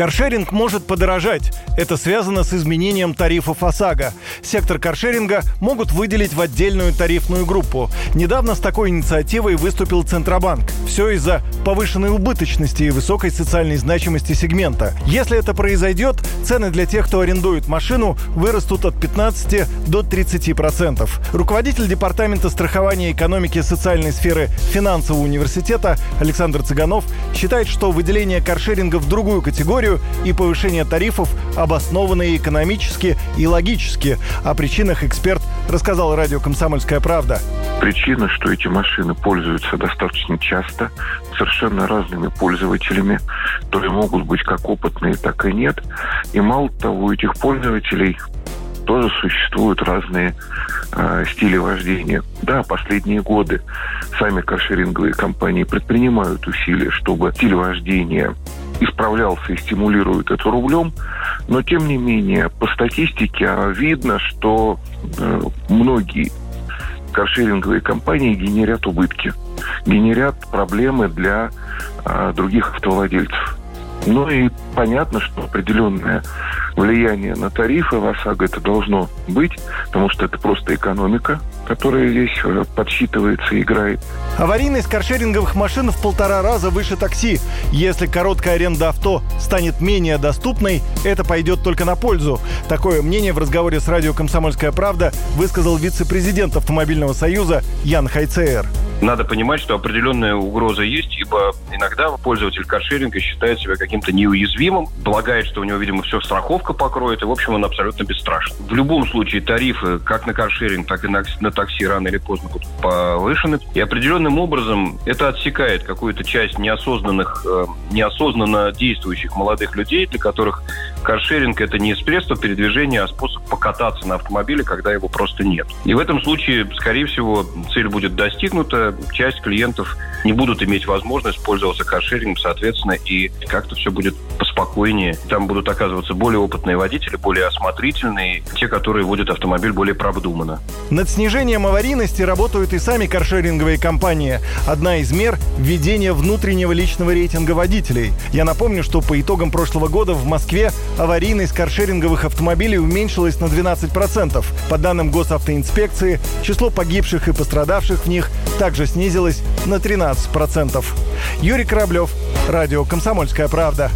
Каршеринг может подорожать. Это связано с изменением тарифов ОСАГО. Сектор каршеринга могут выделить в отдельную тарифную группу. Недавно с такой инициативой выступил Центробанк. Все из-за повышенной убыточности и высокой социальной значимости сегмента. Если это произойдет, цены для тех, кто арендует машину, вырастут от 15 до 30 процентов. Руководитель Департамента страхования экономики и социальной сферы финансового университета Александр Цыганов считает, что выделение каршеринга в другую категорию и повышение тарифов обоснованы экономически и логически. О причинах эксперт рассказал радио «Комсомольская правда». Причина, что эти машины пользуются достаточно часто, совершенно разными пользователями, то ли могут быть как опытные, так и нет. И мало того, у этих пользователей тоже существуют разные э, стили вождения. Да, последние годы сами каршеринговые компании предпринимают усилия, чтобы стиль вождения исправлялся и стимулирует это рублем, но тем не менее по статистике видно, что э, многие каршеринговые компании генерят убытки, генерят проблемы для э, других автовладельцев. Ну и понятно, что определенное влияние на тарифы в ОСАГО это должно быть, потому что это просто экономика, которая здесь э, подсчитывается и играет. Аварийность каршеринговых машин в полтора раза выше такси. Если короткая аренда авто станет менее доступной, это пойдет только на пользу. Такое мнение в разговоре с радио «Комсомольская правда» высказал вице-президент Автомобильного союза Ян Хайцеер. Надо понимать, что определенная угроза есть, ибо иногда пользователь каршеринга считает себя каким-то неуязвимым, полагает, что у него, видимо, все страховка покроет, и, в общем, он абсолютно бесстрашен. В любом случае тарифы как на каршеринг, так и на, на такси рано или поздно будут повышены, и определенным образом это отсекает какую-то часть неосознанных, э, неосознанно действующих молодых людей, для которых каршеринг – это не средство передвижения, а способ покататься на автомобиле, когда его просто нет. И в этом случае, скорее всего, цель будет достигнута, часть клиентов не будут иметь возможность пользоваться каршерингом, соответственно, и как-то все будет поспокойнее. Там будут оказываться более опытные водители, более осмотрительные, те, которые водят автомобиль более продуманно. Над снижением аварийности работают и сами каршеринговые компании. Одна из мер – введение внутреннего личного рейтинга водителей. Я напомню, что по итогам прошлого года в Москве аварийность каршеринговых автомобилей уменьшилась на 12%. По данным госавтоинспекции, число погибших и пострадавших в них также снизилось на 13%. Юрий Кораблев, Радио «Комсомольская правда».